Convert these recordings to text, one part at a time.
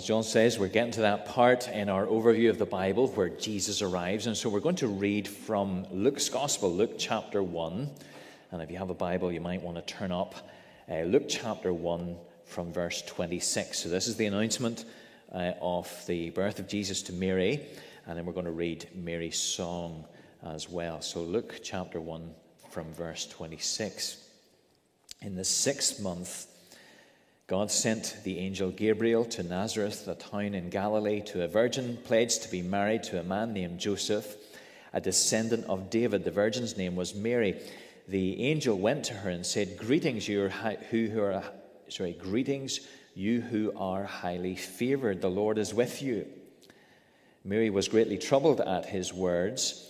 As John says, we're getting to that part in our overview of the Bible where Jesus arrives. And so we're going to read from Luke's Gospel, Luke chapter 1. And if you have a Bible, you might want to turn up uh, Luke chapter 1 from verse 26. So this is the announcement uh, of the birth of Jesus to Mary. And then we're going to read Mary's song as well. So Luke chapter 1 from verse 26. In the sixth month, God sent the angel Gabriel to Nazareth, a town in Galilee, to a virgin pledged to be married to a man named Joseph, a descendant of David. The virgin's name was Mary. The angel went to her and said, "Greetings, you who are sorry, greetings, you who are highly favored. The Lord is with you." Mary was greatly troubled at his words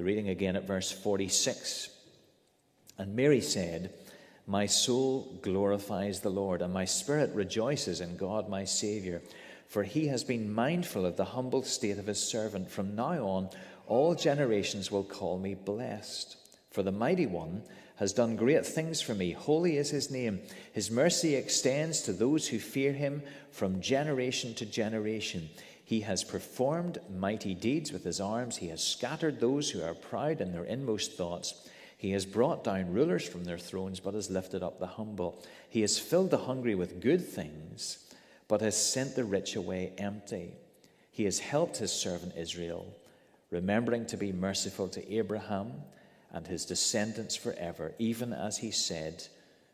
the reading again at verse 46. And Mary said, My soul glorifies the Lord, and my spirit rejoices in God my Saviour, for he has been mindful of the humble state of his servant. From now on, all generations will call me blessed. For the mighty one has done great things for me. Holy is his name. His mercy extends to those who fear him from generation to generation. He has performed mighty deeds with his arms. He has scattered those who are proud in their inmost thoughts. He has brought down rulers from their thrones, but has lifted up the humble. He has filled the hungry with good things, but has sent the rich away empty. He has helped his servant Israel, remembering to be merciful to Abraham and his descendants forever, even as he said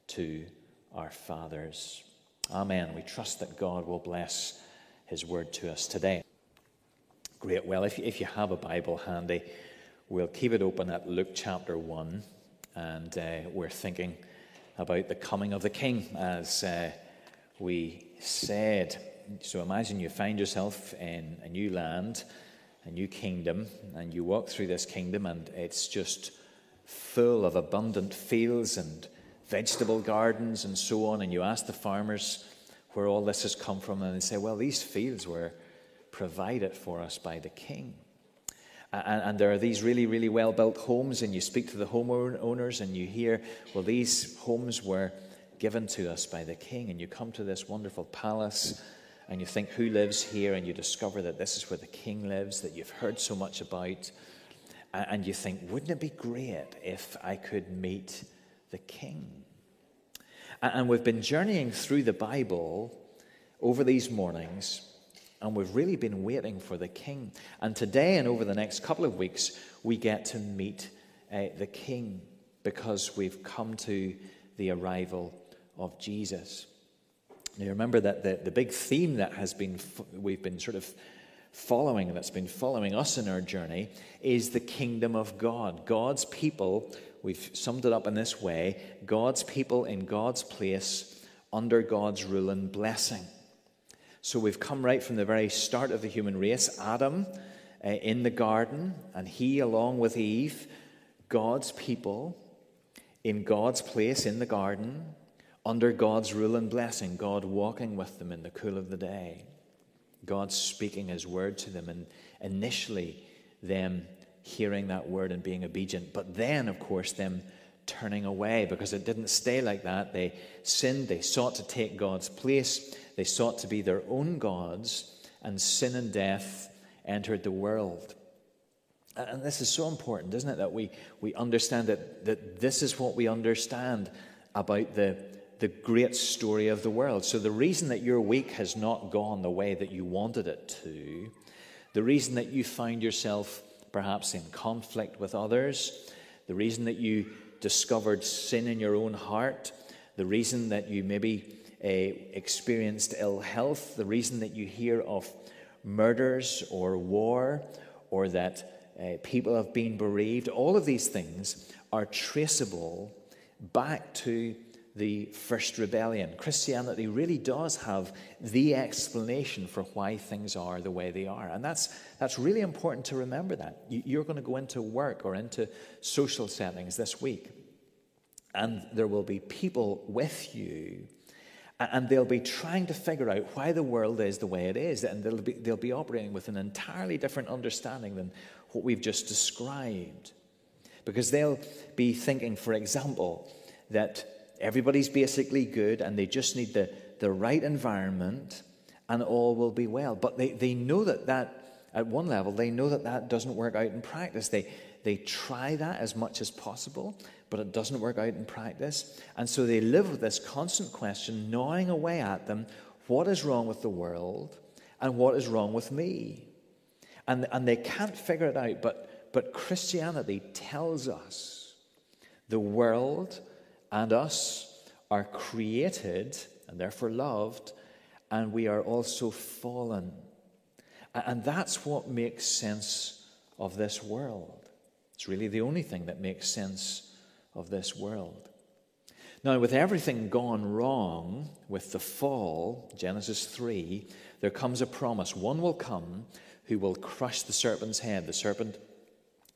to our fathers. Amen. We trust that God will bless his word to us today. Great. Well, if you, if you have a Bible handy, we'll keep it open at Luke chapter 1. And uh, we're thinking about the coming of the King, as uh, we said. So imagine you find yourself in a new land, a new kingdom, and you walk through this kingdom, and it's just full of abundant fields and vegetable gardens and so on. And you ask the farmers, where all this has come from, and they say, well, these fields were provided for us by the king. And, and, there are these really, really well built homes, and you speak to the homeowners and you hear, well, these homes were given to us by the king. And you come to this wonderful palace and you think, who lives here? And you discover that this is where the king lives, that you've heard so much about. And you think, wouldn't it be great if I could meet the king? And we've been journeying through the Bible over these mornings, and we've really been waiting for the King. And today and over the next couple of weeks, we get to meet uh, the King because we've come to the arrival of Jesus. Now, remember that the, the big theme that has been, we've been sort of following, that's been following us in our journey, is the kingdom of God. God's people We've summed it up in this way. God's people in God's place under God's rule and blessing. So we've come right from the very start of the human race. Adam uh, in the garden, and he, along with Eve, God's people in God's place in the garden, under God's rule and blessing, God walking with them in the cool of the day, God speaking his word to them, and initially them hearing that word and being obedient. But then, of course, them turning away because it didn't stay like that. They sinned, they sought to take God's place, they sought to be their own gods, and sin and death entered the world. And this is so important, isn't it, that we, we understand that, that this is what we understand about the, the great story of the world. So, the reason that your week has not gone the way that you wanted it to the reason that you find yourself perhaps in conflict with others, the reason that you discovered sin in your own heart, the reason that you maybe uh, experienced ill health, the reason that you hear of murders or war, or that uh, people have been bereaved, all of these things are traceable back to the first rebellion. Christianity really does have the explanation for why things are the way they are. And that's, that's really important to remember that. You're going to go into work or into social settings this week, and there will be people with you. And they'll be trying to figure out why the world is the way it is. And they'll be, they'll be operating with an entirely different understanding than what we've just described. Because they'll be thinking, for example, that everybody's basically good and they just need the, the right environment and all will be well. But they, they know that that, at one level, they know that that doesn't work out in practice. They, they try that as much as possible, but it doesn't work out in practice. And so they live with this constant question gnawing away at them what is wrong with the world and what is wrong with me? And, and they can't figure it out, but, but Christianity tells us the world and us are created and therefore loved, and we are also fallen. And that's what makes sense of this world. It's really the only thing that makes sense of this world. Now, with everything gone wrong with the fall, Genesis 3, there comes a promise. One will come who will crush the serpent's head. The serpent,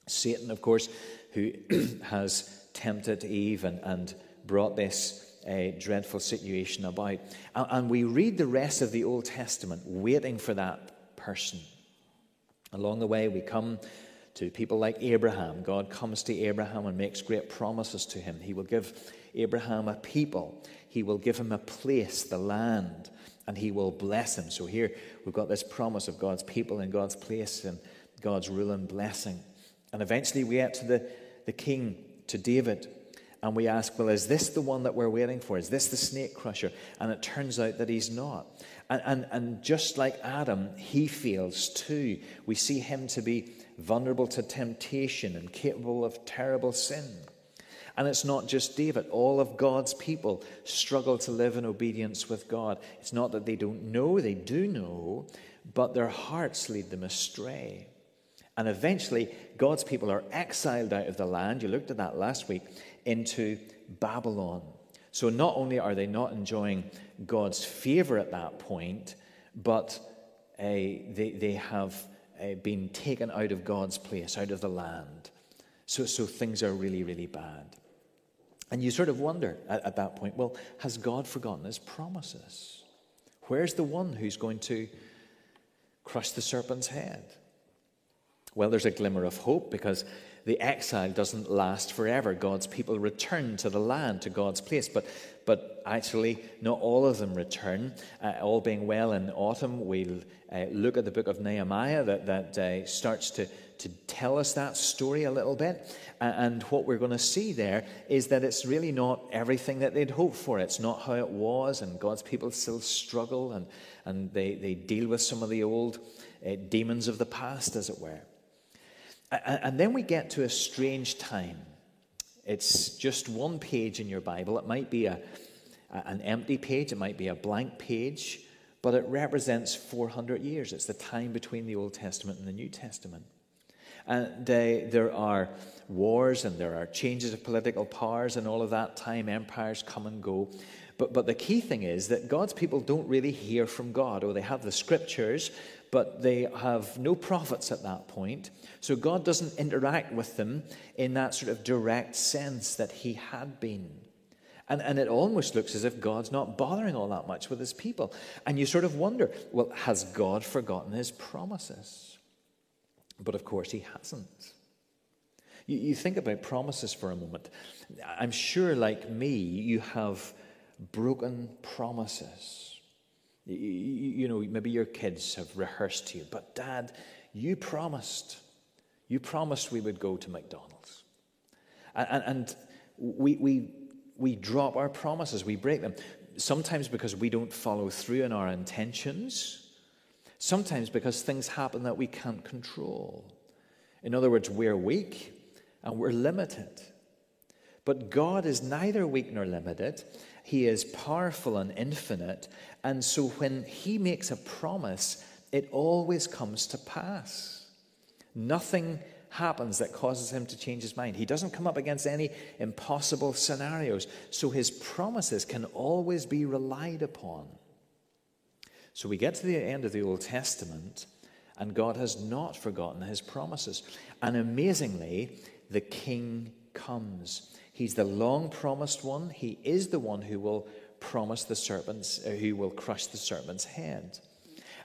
Satan, of course, who has tempted Eve and, and brought this uh, dreadful situation about. And, and we read the rest of the Old Testament waiting for that person. Along the way, we come to people like Abraham. God comes to Abraham and makes great promises to him. He will give Abraham a people, he will give him a place, the land, and he will bless him. So here we've got this promise of God's people and God's place and God's rule and blessing. And eventually we get to the, the king, to David. And we ask, well, is this the one that we're waiting for? Is this the snake crusher? And it turns out that he's not. And, and, and just like Adam, he fails too. We see him to be vulnerable to temptation and capable of terrible sin. And it's not just David. All of God's people struggle to live in obedience with God. It's not that they don't know, they do know, but their hearts lead them astray. And eventually, God's people are exiled out of the land. You looked at that last week into Babylon. So not only are they not enjoying God's favor at that point, but uh, they, they have uh, been taken out of God's place, out of the land. So, so things are really, really bad. And you sort of wonder at, at that point well, has God forgotten his promises? Where's the one who's going to crush the serpent's head? Well, there's a glimmer of hope because the exile doesn't last forever. God's people return to the land, to God's place. But, but actually, not all of them return. Uh, all being well in autumn, we'll uh, look at the book of Nehemiah that, that uh, starts to, to tell us that story a little bit. And what we're going to see there is that it's really not everything that they'd hoped for. It's not how it was, and God's people still struggle and, and they, they deal with some of the old uh, demons of the past, as it were. And then we get to a strange time. It's just one page in your Bible. It might be a, an empty page, it might be a blank page, but it represents 400 years. It's the time between the Old Testament and the New Testament. And uh, there are wars and there are changes of political powers and all of that time. Empires come and go. But, but the key thing is that God's people don't really hear from God. Oh, they have the scriptures, but they have no prophets at that point. So God doesn't interact with them in that sort of direct sense that he had been. And, and it almost looks as if God's not bothering all that much with his people. And you sort of wonder well, has God forgotten his promises? But of course, he hasn't. You, you think about promises for a moment. I'm sure, like me, you have broken promises. You, know, maybe your kids have rehearsed to you, but dad, you promised. You promised we would go to McDonald's. And, and, and we, we, we drop our promises, we break them. Sometimes because we don't follow through in our intentions, Sometimes because things happen that we can't control. In other words, we're weak and we're limited. But God is neither weak nor limited. He is powerful and infinite. And so when He makes a promise, it always comes to pass. Nothing happens that causes him to change his mind. He doesn't come up against any impossible scenarios. So his promises can always be relied upon. So we get to the end of the Old Testament, and God has not forgotten his promises. And amazingly, the king comes. He's the long promised one. He is the one who will promise the serpent's, uh, who will crush the serpent's head.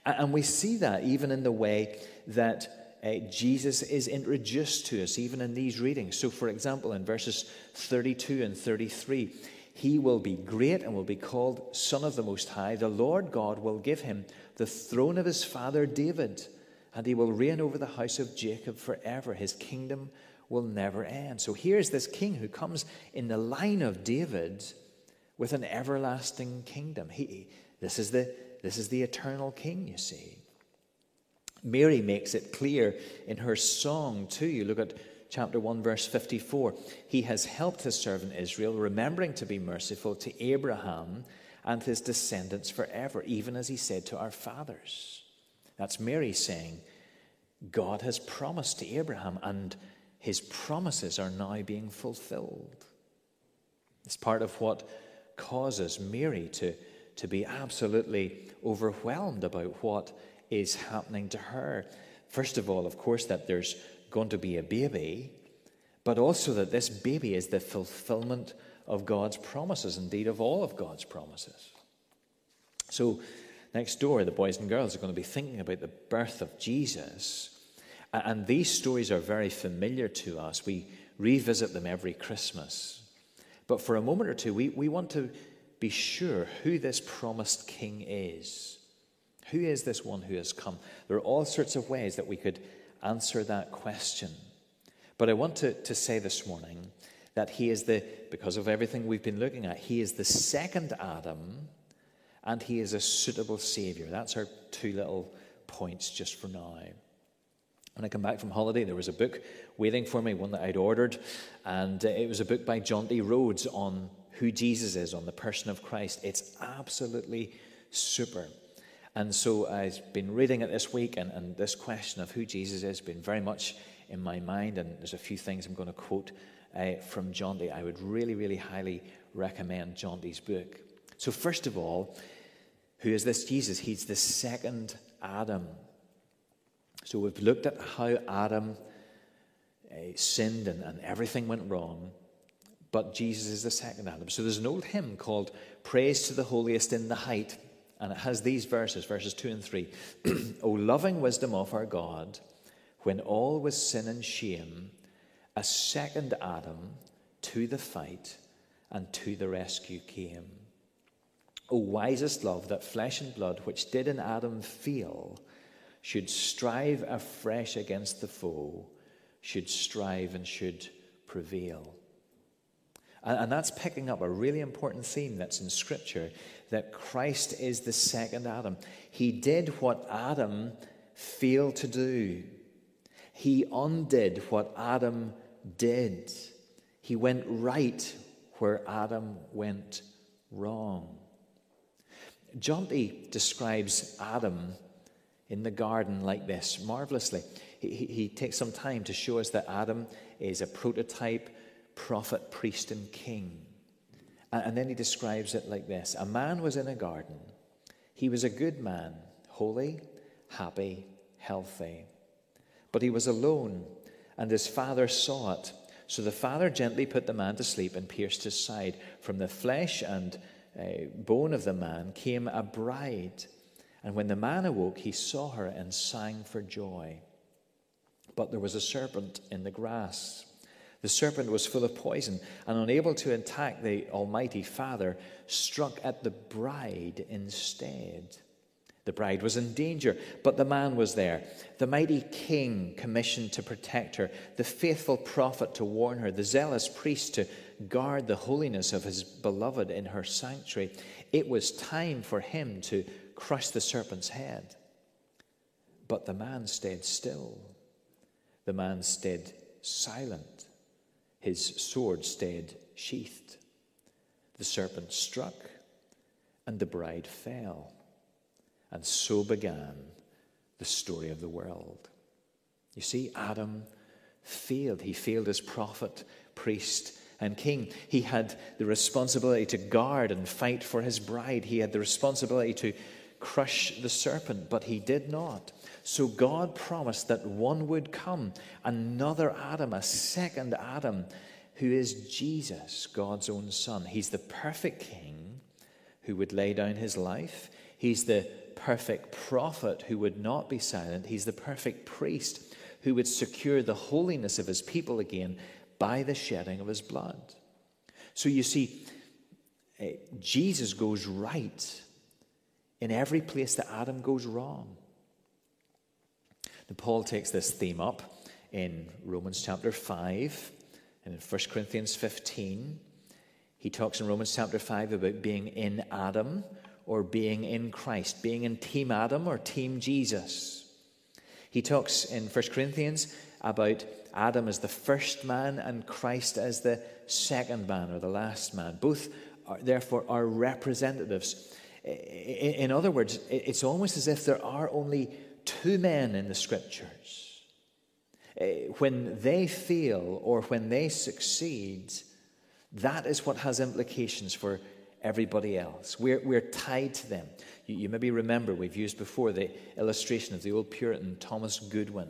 And we see that even in the way that uh, Jesus is introduced to us, even in these readings. So, for example, in verses 32 and 33, he will be great and will be called Son of the Most High. The Lord God will give him the throne of his father David, and he will reign over the house of Jacob forever. His kingdom will never end. So, here's this king who comes in the line of David with an everlasting kingdom. He, this is the this is the eternal King, you see. Mary makes it clear in her song, too. You look at chapter 1, verse 54. He has helped his servant Israel, remembering to be merciful to Abraham and his descendants forever, even as he said to our fathers. That's Mary saying, God has promised to Abraham, and his promises are now being fulfilled. It's part of what causes Mary to to be absolutely overwhelmed about what is happening to her. First of all, of course, that there's going to be a baby, but also that this baby is the fulfillment of God's promises, indeed, of all of God's promises. So, next door, the boys and girls are going to be thinking about the birth of Jesus. And these stories are very familiar to us. We revisit them every Christmas. But for a moment or two, we, we want to be sure who this promised king is. Who is this one who has come? There are all sorts of ways that we could answer that question. But I want to, to say this morning that he is the, because of everything we've been looking at, he is the second Adam and he is a suitable Savior. That's our two little points just for now. When I come back from holiday, there was a book waiting for me, one that I'd ordered, and uh, it was a book by Jonty Rhodes on who Jesus is, on the person of Christ. It's absolutely super. And so I've been reading it this week, and, and this question of who Jesus is has been very much in my mind. And there's a few things I'm going to quote uh, from Jonty I would really, really highly recommend Jonty's book. So, first of all, who is this Jesus? He's the second Adam. So, we've looked at how Adam uh, sinned and, and everything went wrong but Jesus is the second Adam. So there's an old hymn called Praise to the Holiest in the Height, and it has these verses, verses 2 and 3. o loving wisdom of our God, when all was sin and shame, a second Adam to the fight and to the rescue came. O wisest love that flesh and blood, which did in Adam feel, should strive afresh against the foe, should strive and should prevail. And, and that's picking up a really important theme that's in Scripture that Christ is the second Adam. He did what Adam failed to do, he undid what Adam did. He went right where Adam went wrong. Jonty describes Adam in the garden like this marvelously. He, he, takes some time to show us that Adam is a prototype prophet, priest, and king. And then he describes it like this A man was in a garden. He was a good man, holy, happy, healthy. But he was alone, and his father saw it. So the father gently put the man to sleep and pierced his side. From the flesh and uh, bone of the man came a bride. And when the man awoke, he saw her and sang for joy. But there was a serpent in the grass the serpent was full of poison and, unable to attack the Almighty Father, struck at the bride instead. The bride was in danger, but the man was there. The mighty king commissioned to protect her, the faithful prophet to warn her, the zealous priest to guard the holiness of his beloved in her sanctuary. It was time for him to crush the serpent's head. But the man stayed still. The man stayed silent. His sword stayed sheathed. The serpent struck, and the bride fell. And so began the story of the world. You see, Adam failed. He failed as prophet, priest, and king. He had the responsibility to guard and fight for his bride. He had the responsibility to crush the serpent, but he did not. So God promised that one would come, another Adam, a second Adam, who is Jesus, God's own Son. He's the perfect king who would lay down his life. He's the perfect prophet who would not be silent. He's the perfect priest who would secure the holiness of his people again by the shedding of his blood. So you see, eh, Jesus goes right in every place that Adam goes wrong. Now, Paul takes this theme up in Romans chapter 5 and in 1 Corinthians 15. He talks in Romans chapter 5 about being in Adam or being in Christ, being in Team Adam or Team Jesus. He talks in 1 Corinthians about Adam as the first man and Christ as the second man or the last man. Both, are, therefore, are representatives. In other words, it's almost as if there are only two men in the scriptures. Eh, when they fail or when they succeed, that is what has implications for everybody else. We're, we're tied to them. You, you maybe remember we've used before the illustration of the old Puritan Thomas Goodwin.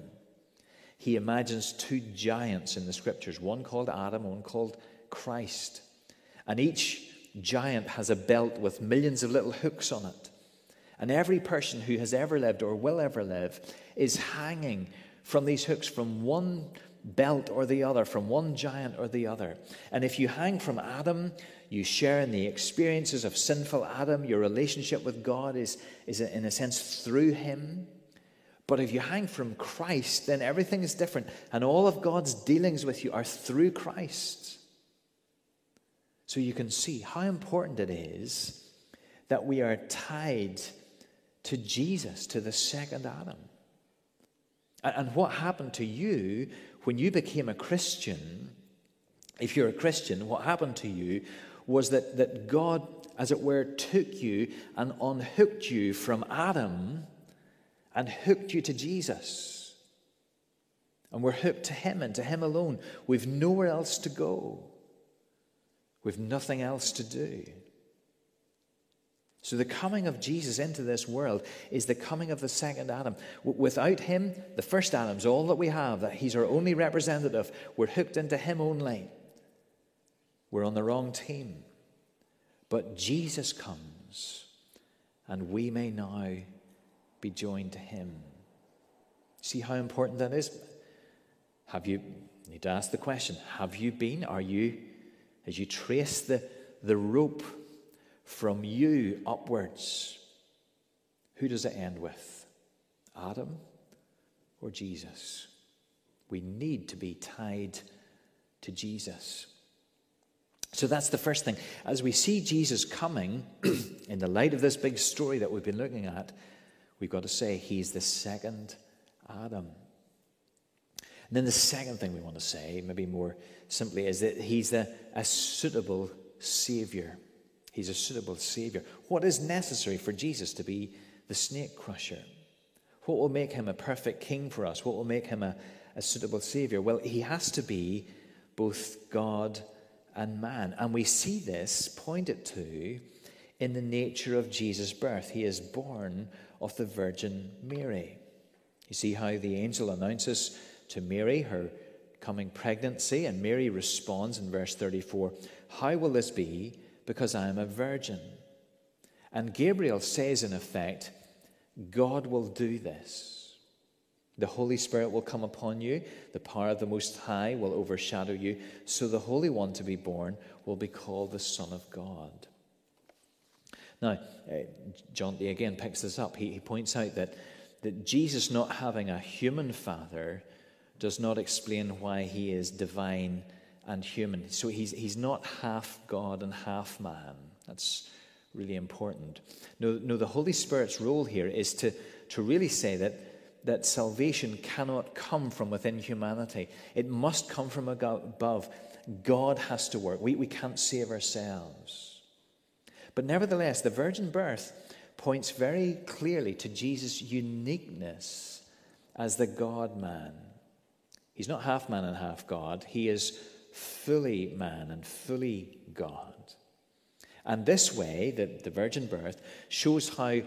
He imagines two giants in the scriptures, one called Adam, one called Christ. And each giant has a belt with millions of little hooks on it. And every person who has ever lived or will ever live is hanging from these hooks from one belt or the other, from one giant or the other. And if you hang from Adam, you share in the experiences of sinful Adam. Your relationship with God is, is in a sense, through him. But if you hang from Christ, then everything is different. And all of God's dealings with you are through Christ. So you can see how important it is that we are tied to Jesus, to the second Adam. And what happened to you when you became a Christian? If you're a Christian, what happened to you was that, that God, as it were, took you and unhooked you from Adam and hooked you to Jesus. And we're hooked to Him and to Him alone. We've nowhere else to go, we've nothing else to do. So, the coming of Jesus into this world is the coming of the second Adam. Without him, the first Adam's all that we have, that he's our only representative. We're hooked into him only. We're on the wrong team. But Jesus comes, and we may now be joined to him. See how important that is? Have you, you need to ask the question, have you been, are you, as you trace the, the rope from you upwards, who does it end with? Adam or Jesus? We need to be tied to Jesus. So that's the first thing. As we see Jesus coming, in the light of this big story that we've been looking at, we've got to say he's the second Adam. And then the second thing we want to say, maybe more simply, is that he's a, a suitable Savior. He's a suitable Savior. What is necessary for Jesus to be the snake crusher? What will make him a perfect king for us? What will make him a, a suitable Savior? Well, he has to be both God and man. And we see this pointed to in the nature of Jesus' birth. He is born of the Virgin Mary. You see how the angel announces to Mary her coming pregnancy, and Mary responds in verse 34 How will this be? Because I am a virgin. And Gabriel says, in effect, God will do this. The Holy Spirit will come upon you, the power of the Most High will overshadow you, so the Holy One to be born will be called the Son of God. Now, uh, Jonty again picks this up. He, he points out that, that Jesus not having a human father does not explain why he is divine and human. So he's, he's not half God and half man. That's really important. No, no, the Holy Spirit's role here is to, to really say that that salvation cannot come from within humanity, it must come from above. God has to work. We, we can't save ourselves. But nevertheless, the virgin birth points very clearly to Jesus' uniqueness as the God man. He's not half man and half God, he is fully man and fully God. And this way, the, the virgin birth, shows how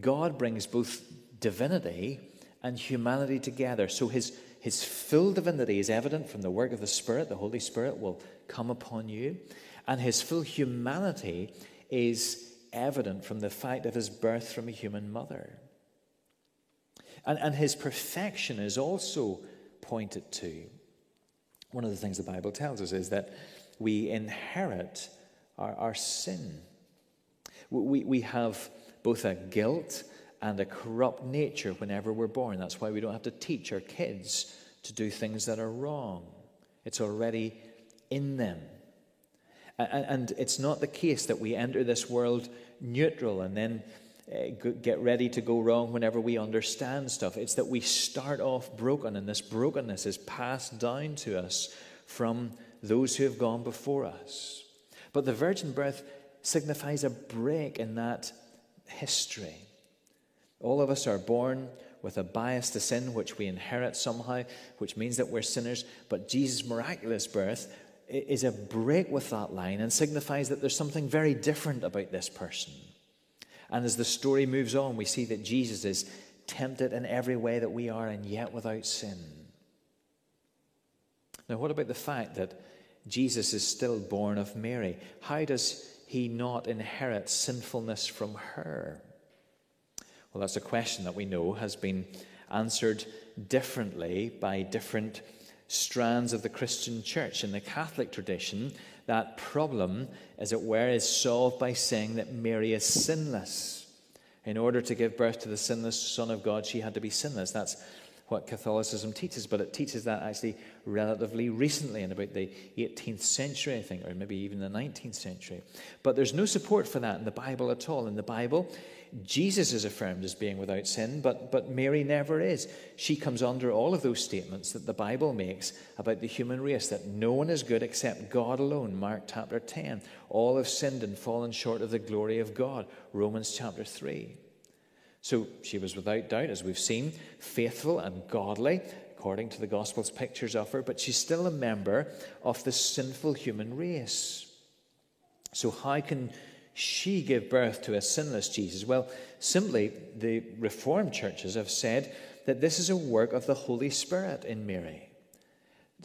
God brings both divinity and humanity together. So his, his full divinity is evident from the work of the Spirit. The Holy Spirit will come upon you. And his full humanity is evident from the fact of his birth from a human mother. And, and his perfection is also pointed to. One of the things the Bible tells us is that we inherit our, our sin. We, we have both a guilt and a corrupt nature whenever we're born. That's why we don't have to teach our kids to do things that are wrong, it's already in them. And it's not the case that we enter this world neutral and then uh, get ready to go wrong whenever we understand stuff. It's that we start off broken, and this brokenness is passed down to us from those who have gone before us. But the virgin birth signifies a break in that history. All of us are born with a bias to sin, which we inherit somehow, which means that we're sinners. But Jesus' miraculous birth is a break with that line and signifies that there's something very different about this person. And as the story moves on, we see that Jesus is tempted in every way that we are, and yet without sin. Now, what about the fact that Jesus is still born of Mary. How does he not inherit sinfulness from her? Well, that's a question that we know has been answered differently by different strands of the Christian church. In the Catholic tradition, that problem, as it were, is solved by saying that Mary is sinless. In order to give birth to the sinless Son of God, she had to be sinless. That's what Catholicism teaches, but it teaches that actually relatively recently, in about the 18th century, I think, or maybe even the 19th century. But there's no support for that in the Bible at all. In the Bible, Jesus is affirmed as being without sin, but, but Mary never is. She comes under all of those statements that the Bible makes about the human race that no one is good except God alone. Mark chapter 10. All have sinned and fallen short of the glory of God. Romans chapter 3. So she was without doubt, as we've seen, faithful and godly, according to the Gospel's pictures of her, but she's still a member of the sinful human race. So, how can she give birth to a sinless Jesus? Well, simply, the Reformed churches have said that this is a work of the Holy Spirit in Mary.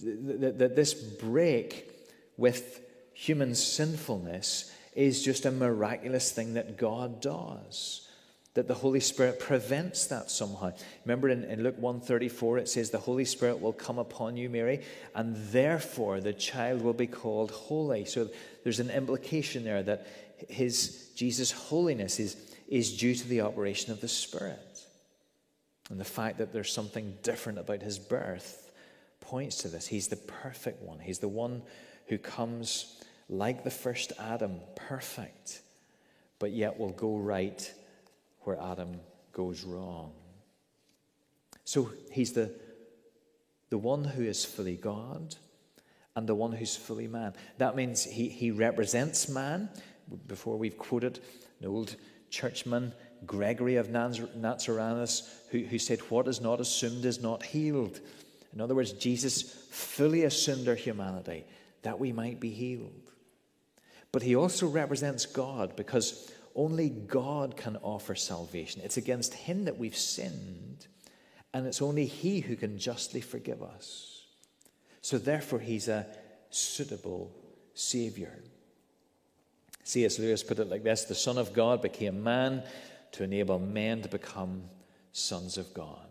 That this break with human sinfulness is just a miraculous thing that God does that the Holy Spirit prevents that somehow. Remember in, in Luke 134, it says, The Holy Spirit will come upon you, Mary, and therefore the child will be called holy. So there's an implication there that his Jesus' holiness is, is due to the operation of the Spirit. And the fact that there's something different about his birth points to this. He's the perfect one. He's the one who comes like the first Adam, perfect, but yet will go right where Adam goes wrong. So he's the, the one who is fully God and the one who's fully man. That means he, he represents man. Before we've quoted an old churchman, Gregory of Nazianzus, who, who said, What is not assumed is not healed. In other words, Jesus fully assumed our humanity that we might be healed. But he also represents God because only God can offer salvation. It's against Him that we've sinned, and it's only He who can justly forgive us. So, therefore, He's a suitable Savior. C.S. Lewis put it like this The Son of God became man to enable men to become sons of God.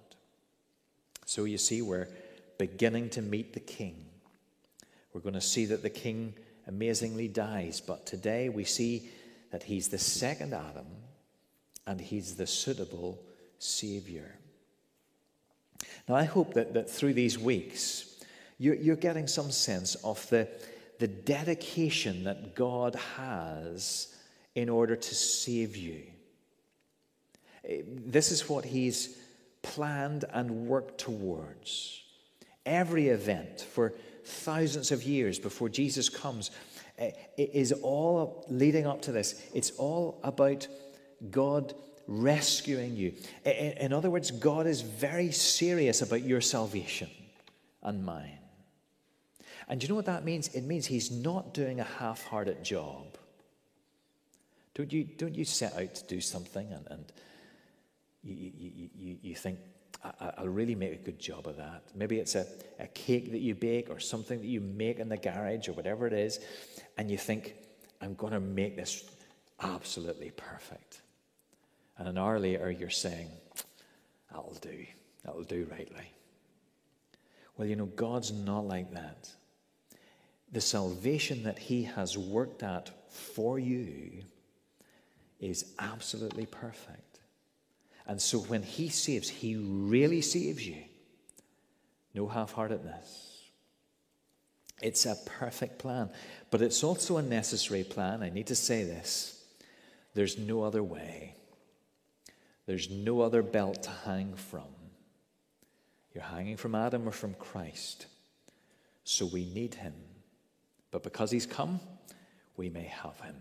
So, you see, we're beginning to meet the King. We're going to see that the King amazingly dies, but today we see that he's the second Adam and he's the suitable Savior. Now, I hope that, that through these weeks, you're, you're getting some sense of the, the dedication that God has in order to save you. Eh, this is what He's planned and worked towards. Every event for thousands of years before Jesus comes eh, is all leading up to this. It's all about God rescuing you. Eh, eh, in other words, God is very serious about your salvation and mine. And you know what that means? It means He's not doing a half hearted job. Don't you, don't you set out to do something and, and you, you, you, you think, I, will really make a good job of that. Maybe it's a, a cake that you bake or something that you make in the garage or whatever it is, and you think, I'm going to make this absolutely perfect. And an hour later, you're saying, That'll do. That'll do rightly. Well, you know, God's not like that. The salvation that He has worked at for you is absolutely perfect. And so when He saves, He really saves you. No half heartedness. It's a perfect plan, but it's also a necessary plan. I need to say this there's no other way, there's no other belt to hang from. You're hanging from Adam or from Christ. So we need Him. But because He's come, we may have Him.